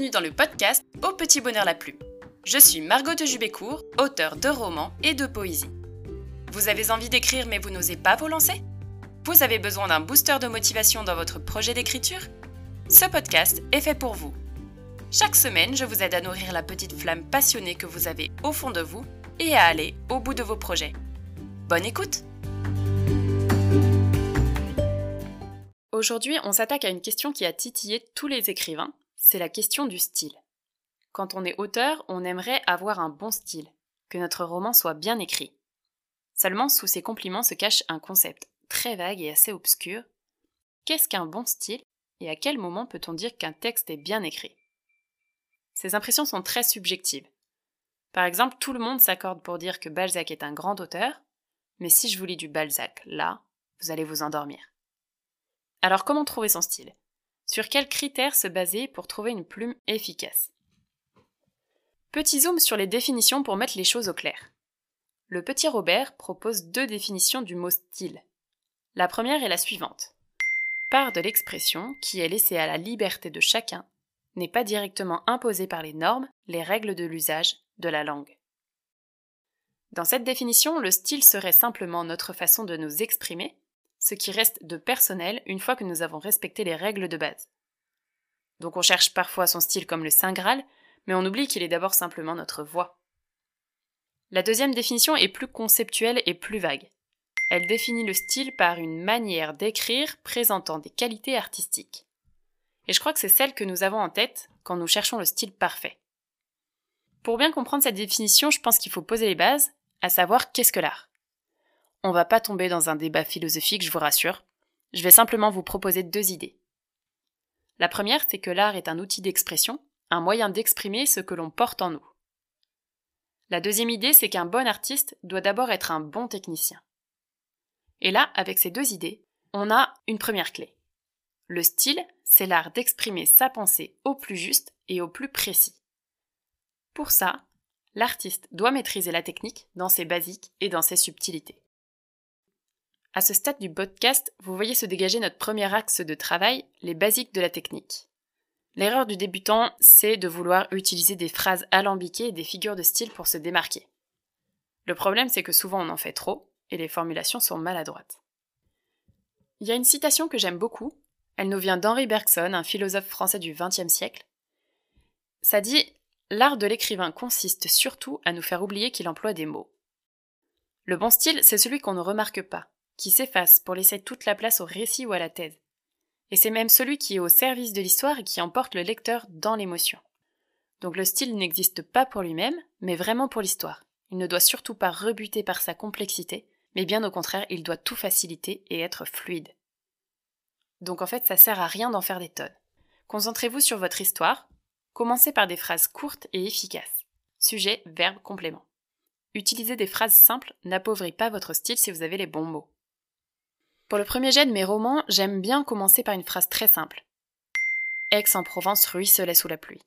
bienvenue dans le podcast Au petit bonheur la plume. Je suis Margot de Jubécourt, auteure de romans et de poésie. Vous avez envie d'écrire mais vous n'osez pas vous lancer? Vous avez besoin d'un booster de motivation dans votre projet d'écriture? Ce podcast est fait pour vous. Chaque semaine, je vous aide à nourrir la petite flamme passionnée que vous avez au fond de vous et à aller au bout de vos projets. Bonne écoute Aujourd'hui, on s'attaque à une question qui a titillé tous les écrivains, c'est la question du style. Quand on est auteur, on aimerait avoir un bon style, que notre roman soit bien écrit. Seulement, sous ces compliments se cache un concept très vague et assez obscur. Qu'est-ce qu'un bon style et à quel moment peut-on dire qu'un texte est bien écrit? Ces impressions sont très subjectives. Par exemple, tout le monde s'accorde pour dire que Balzac est un grand auteur, mais si je vous lis du Balzac là, vous allez vous endormir. Alors comment trouver son style? Sur quels critères se baser pour trouver une plume efficace? Petit zoom sur les définitions pour mettre les choses au clair. Le petit Robert propose deux définitions du mot style. La première est la suivante. Part de l'expression qui est laissée à la liberté de chacun, n'est pas directement imposée par les normes, les règles de l'usage, de la langue. Dans cette définition, le style serait simplement notre façon de nous exprimer, ce qui reste de personnel une fois que nous avons respecté les règles de base. Donc on cherche parfois son style comme le Saint Graal, mais on oublie qu'il est d'abord simplement notre voix. La deuxième définition est plus conceptuelle et plus vague. Elle définit le style par une manière d'écrire présentant des qualités artistiques. Et je crois que c'est celle que nous avons en tête quand nous cherchons le style parfait. Pour bien comprendre cette définition, je pense qu'il faut poser les bases, à savoir qu'est-ce que l'art? On va pas tomber dans un débat philosophique, je vous rassure. Je vais simplement vous proposer deux idées. La première, c'est que l'art est un outil d'expression, un moyen d'exprimer ce que l'on porte en nous. La deuxième idée, c'est qu'un bon artiste doit d'abord être un bon technicien. Et là, avec ces deux idées, on a une première clé. Le style, c'est l'art d'exprimer sa pensée au plus juste et au plus précis. Pour ça, l'artiste doit maîtriser la technique dans ses basiques et dans ses subtilités. À ce stade du podcast, vous voyez se dégager notre premier axe de travail, les basiques de la technique. L'erreur du débutant, c'est de vouloir utiliser des phrases alambiquées et des figures de style pour se démarquer. Le problème, c'est que souvent on en fait trop, et les formulations sont maladroites. Il y a une citation que j'aime beaucoup, elle nous vient d'Henri Bergson, un philosophe français du XXe siècle. Ça dit L'art de l'écrivain consiste surtout à nous faire oublier qu'il emploie des mots. Le bon style, c'est celui qu'on ne remarque pas, qui s'efface pour laisser toute la place au récit ou à la thèse. Et c'est même celui qui est au service de l'histoire et qui emporte le lecteur dans l'émotion. Donc le style n'existe pas pour lui-même, mais vraiment pour l'histoire. Il ne doit surtout pas rebuter par sa complexité, mais bien au contraire, il doit tout faciliter et être fluide. Donc en fait, ça sert à rien d'en faire des tonnes. Concentrez-vous sur votre histoire, commencez par des phrases courtes et efficaces. Sujet, verbe, complément. Utilisez des phrases simples n'appauvrit pas votre style si vous avez les bons mots. Pour le premier jet de mes romans, j'aime bien commencer par une phrase très simple. Aix-en-Provence ruisselait sous la pluie.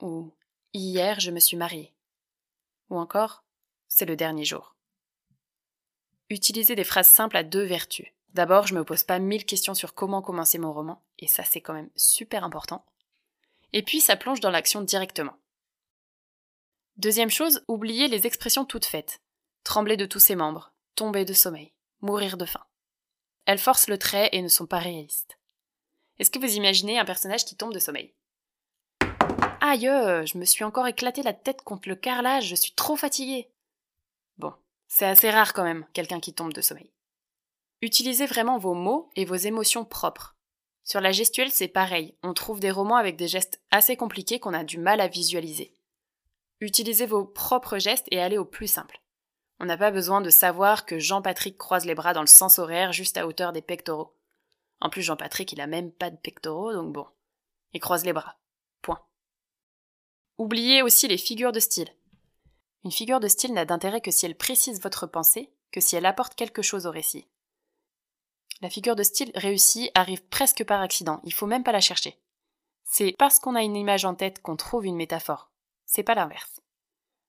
Ou Hier je me suis mariée. Ou encore C'est le dernier jour. Utilisez des phrases simples à deux vertus. D'abord, je me pose pas mille questions sur comment commencer mon roman, et ça c'est quand même super important. Et puis ça plonge dans l'action directement. Deuxième chose, oubliez les expressions toutes faites. Trembler de tous ses membres, tomber de sommeil, mourir de faim. Elles forcent le trait et ne sont pas réalistes. Est-ce que vous imaginez un personnage qui tombe de sommeil? Aïe, euh, je me suis encore éclaté la tête contre le carrelage, je suis trop fatiguée. Bon, c'est assez rare quand même, quelqu'un qui tombe de sommeil. Utilisez vraiment vos mots et vos émotions propres. Sur la gestuelle, c'est pareil, on trouve des romans avec des gestes assez compliqués qu'on a du mal à visualiser. Utilisez vos propres gestes et allez au plus simple. On n'a pas besoin de savoir que Jean-Patrick croise les bras dans le sens horaire juste à hauteur des pectoraux. En plus, Jean-Patrick, il a même pas de pectoraux, donc bon. Il croise les bras. Point. Oubliez aussi les figures de style. Une figure de style n'a d'intérêt que si elle précise votre pensée, que si elle apporte quelque chose au récit. La figure de style réussie arrive presque par accident, il faut même pas la chercher. C'est parce qu'on a une image en tête qu'on trouve une métaphore. C'est pas l'inverse.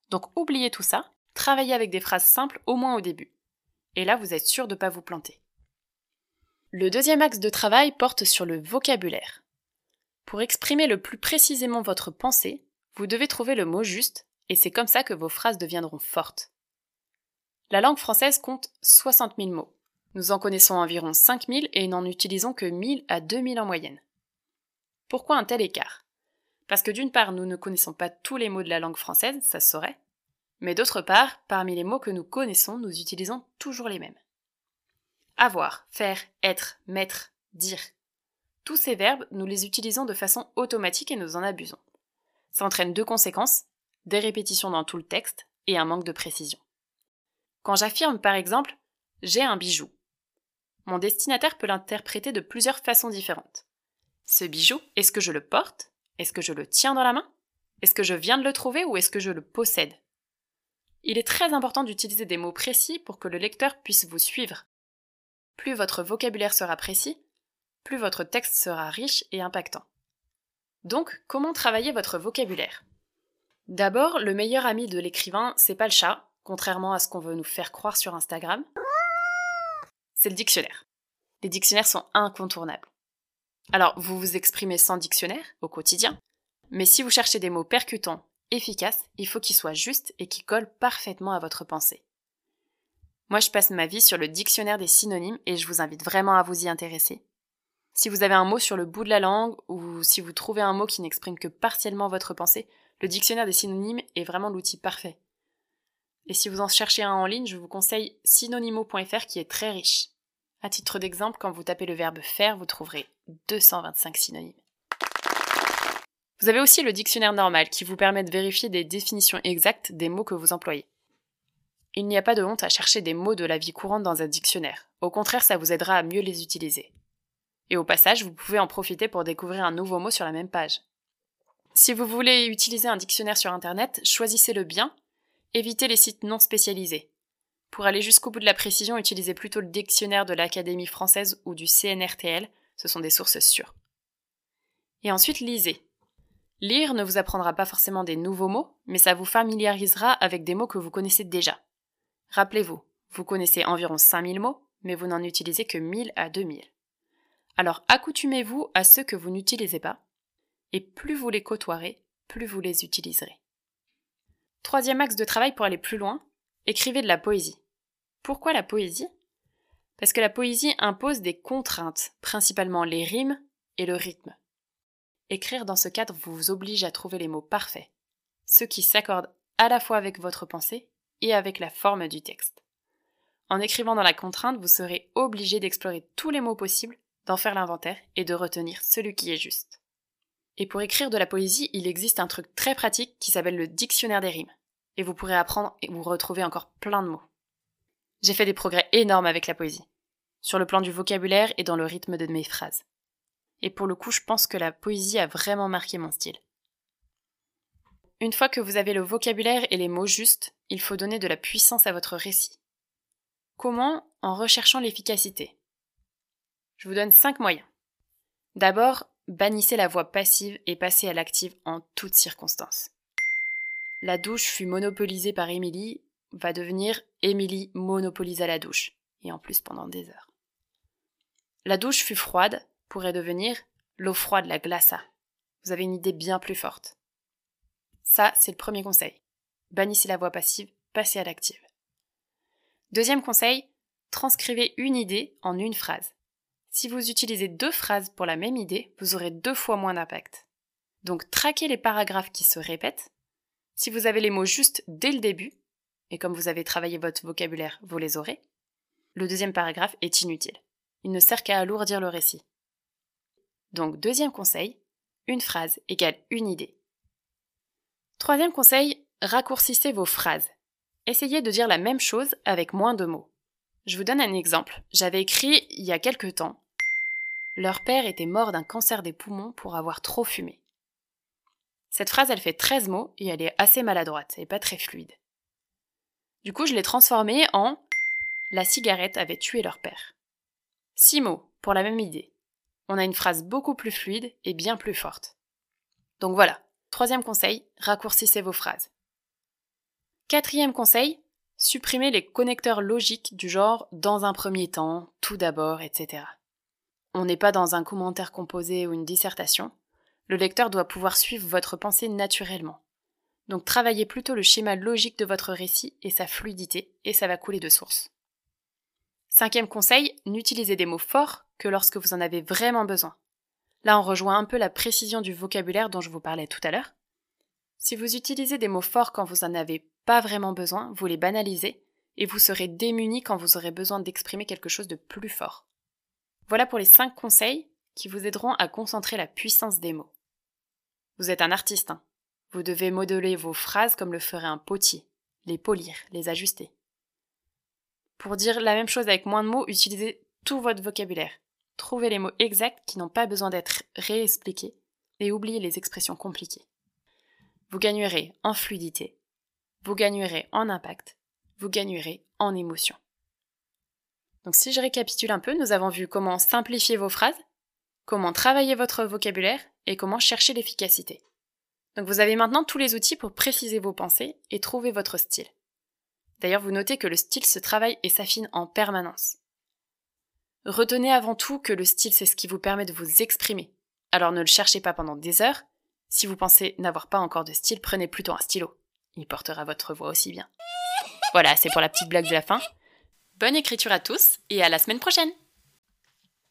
Donc oubliez tout ça Travaillez avec des phrases simples au moins au début. Et là, vous êtes sûr de ne pas vous planter. Le deuxième axe de travail porte sur le vocabulaire. Pour exprimer le plus précisément votre pensée, vous devez trouver le mot juste, et c'est comme ça que vos phrases deviendront fortes. La langue française compte 60 000 mots. Nous en connaissons environ 5 000 et n'en utilisons que 1000 à 2000 en moyenne. Pourquoi un tel écart? Parce que d'une part, nous ne connaissons pas tous les mots de la langue française, ça se saurait, mais d'autre part, parmi les mots que nous connaissons, nous utilisons toujours les mêmes. Avoir, faire, être, mettre, dire. Tous ces verbes, nous les utilisons de façon automatique et nous en abusons. Ça entraîne deux conséquences, des répétitions dans tout le texte et un manque de précision. Quand j'affirme par exemple j'ai un bijou, mon destinataire peut l'interpréter de plusieurs façons différentes. Ce bijou, est-ce que je le porte? Est-ce que je le tiens dans la main? Est-ce que je viens de le trouver ou est-ce que je le possède? Il est très important d'utiliser des mots précis pour que le lecteur puisse vous suivre. Plus votre vocabulaire sera précis, plus votre texte sera riche et impactant. Donc, comment travailler votre vocabulaire? D'abord, le meilleur ami de l'écrivain, c'est pas le chat, contrairement à ce qu'on veut nous faire croire sur Instagram. C'est le dictionnaire. Les dictionnaires sont incontournables. Alors, vous vous exprimez sans dictionnaire au quotidien, mais si vous cherchez des mots percutants, efficaces, il faut qu'ils soient justes et qu'ils collent parfaitement à votre pensée. Moi, je passe ma vie sur le dictionnaire des synonymes et je vous invite vraiment à vous y intéresser. Si vous avez un mot sur le bout de la langue ou si vous trouvez un mot qui n'exprime que partiellement votre pensée, le dictionnaire des synonymes est vraiment l'outil parfait. Et si vous en cherchez un en ligne, je vous conseille synonymo.fr qui est très riche. À titre d'exemple, quand vous tapez le verbe faire, vous trouverez 225 synonymes. Vous avez aussi le dictionnaire normal qui vous permet de vérifier des définitions exactes des mots que vous employez. Il n'y a pas de honte à chercher des mots de la vie courante dans un dictionnaire. Au contraire, ça vous aidera à mieux les utiliser. Et au passage, vous pouvez en profiter pour découvrir un nouveau mot sur la même page. Si vous voulez utiliser un dictionnaire sur Internet, choisissez-le bien, évitez les sites non spécialisés. Pour aller jusqu'au bout de la précision, utilisez plutôt le dictionnaire de l'Académie française ou du CNRTL, ce sont des sources sûres. Et ensuite, lisez. Lire ne vous apprendra pas forcément des nouveaux mots, mais ça vous familiarisera avec des mots que vous connaissez déjà. Rappelez-vous, vous connaissez environ 5000 mots, mais vous n'en utilisez que 1000 à 2000. Alors accoutumez-vous à ceux que vous n'utilisez pas, et plus vous les côtoierez, plus vous les utiliserez. Troisième axe de travail pour aller plus loin, écrivez de la poésie. Pourquoi la poésie? Parce que la poésie impose des contraintes, principalement les rimes et le rythme. Écrire dans ce cadre vous oblige à trouver les mots parfaits, ceux qui s'accordent à la fois avec votre pensée et avec la forme du texte. En écrivant dans la contrainte, vous serez obligé d'explorer tous les mots possibles d'en faire l'inventaire et de retenir celui qui est juste. Et pour écrire de la poésie, il existe un truc très pratique qui s'appelle le dictionnaire des rimes. Et vous pourrez apprendre et vous retrouver encore plein de mots. J'ai fait des progrès énormes avec la poésie, sur le plan du vocabulaire et dans le rythme de mes phrases. Et pour le coup, je pense que la poésie a vraiment marqué mon style. Une fois que vous avez le vocabulaire et les mots justes, il faut donner de la puissance à votre récit. Comment? En recherchant l'efficacité. Je vous donne 5 moyens. D'abord, bannissez la voix passive et passez à l'active en toutes circonstances. La douche fut monopolisée par Émilie va devenir Émilie monopolisa la douche, et en plus pendant des heures. La douche fut froide pourrait devenir l'eau froide la glaça. Vous avez une idée bien plus forte. Ça, c'est le premier conseil. Bannissez la voix passive, passez à l'active. Deuxième conseil, transcrivez une idée en une phrase. Si vous utilisez deux phrases pour la même idée, vous aurez deux fois moins d'impact. Donc traquez les paragraphes qui se répètent. Si vous avez les mots justes dès le début, et comme vous avez travaillé votre vocabulaire, vous les aurez, le deuxième paragraphe est inutile. Il ne sert qu'à alourdir le récit. Donc deuxième conseil, une phrase égale une idée. Troisième conseil, raccourcissez vos phrases. Essayez de dire la même chose avec moins de mots. Je vous donne un exemple. J'avais écrit il y a quelque temps Leur père était mort d'un cancer des poumons pour avoir trop fumé. Cette phrase, elle fait 13 mots et elle est assez maladroite et pas très fluide. Du coup, je l'ai transformée en La cigarette avait tué leur père. 6 mots pour la même idée. On a une phrase beaucoup plus fluide et bien plus forte. Donc voilà. Troisième conseil, raccourcissez vos phrases. Quatrième conseil, Supprimez les connecteurs logiques du genre dans un premier temps, tout d'abord, etc. On n'est pas dans un commentaire composé ou une dissertation. Le lecteur doit pouvoir suivre votre pensée naturellement. Donc travaillez plutôt le schéma logique de votre récit et sa fluidité, et ça va couler de source. Cinquième conseil, n'utilisez des mots forts que lorsque vous en avez vraiment besoin. Là, on rejoint un peu la précision du vocabulaire dont je vous parlais tout à l'heure. Si vous utilisez des mots forts quand vous n'en avez pas vraiment besoin, vous les banalisez et vous serez démuni quand vous aurez besoin d'exprimer quelque chose de plus fort. Voilà pour les 5 conseils qui vous aideront à concentrer la puissance des mots. Vous êtes un artiste, hein. vous devez modeler vos phrases comme le ferait un potier, les polir, les ajuster. Pour dire la même chose avec moins de mots, utilisez tout votre vocabulaire. Trouvez les mots exacts qui n'ont pas besoin d'être réexpliqués et oubliez les expressions compliquées. Vous gagnerez en fluidité, vous gagnerez en impact, vous gagnerez en émotion. Donc si je récapitule un peu, nous avons vu comment simplifier vos phrases, comment travailler votre vocabulaire et comment chercher l'efficacité. Donc vous avez maintenant tous les outils pour préciser vos pensées et trouver votre style. D'ailleurs, vous notez que le style se travaille et s'affine en permanence. Retenez avant tout que le style, c'est ce qui vous permet de vous exprimer. Alors ne le cherchez pas pendant des heures. Si vous pensez n'avoir pas encore de style, prenez plutôt un stylo. Il portera votre voix aussi bien. Voilà, c'est pour la petite blague de la fin. Bonne écriture à tous et à la semaine prochaine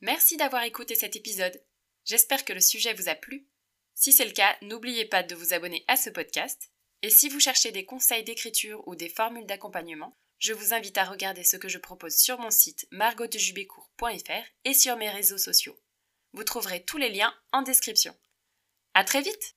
Merci d'avoir écouté cet épisode. J'espère que le sujet vous a plu. Si c'est le cas, n'oubliez pas de vous abonner à ce podcast. Et si vous cherchez des conseils d'écriture ou des formules d'accompagnement, je vous invite à regarder ce que je propose sur mon site margotdejubécourt.fr et sur mes réseaux sociaux. Vous trouverez tous les liens en description. À très vite!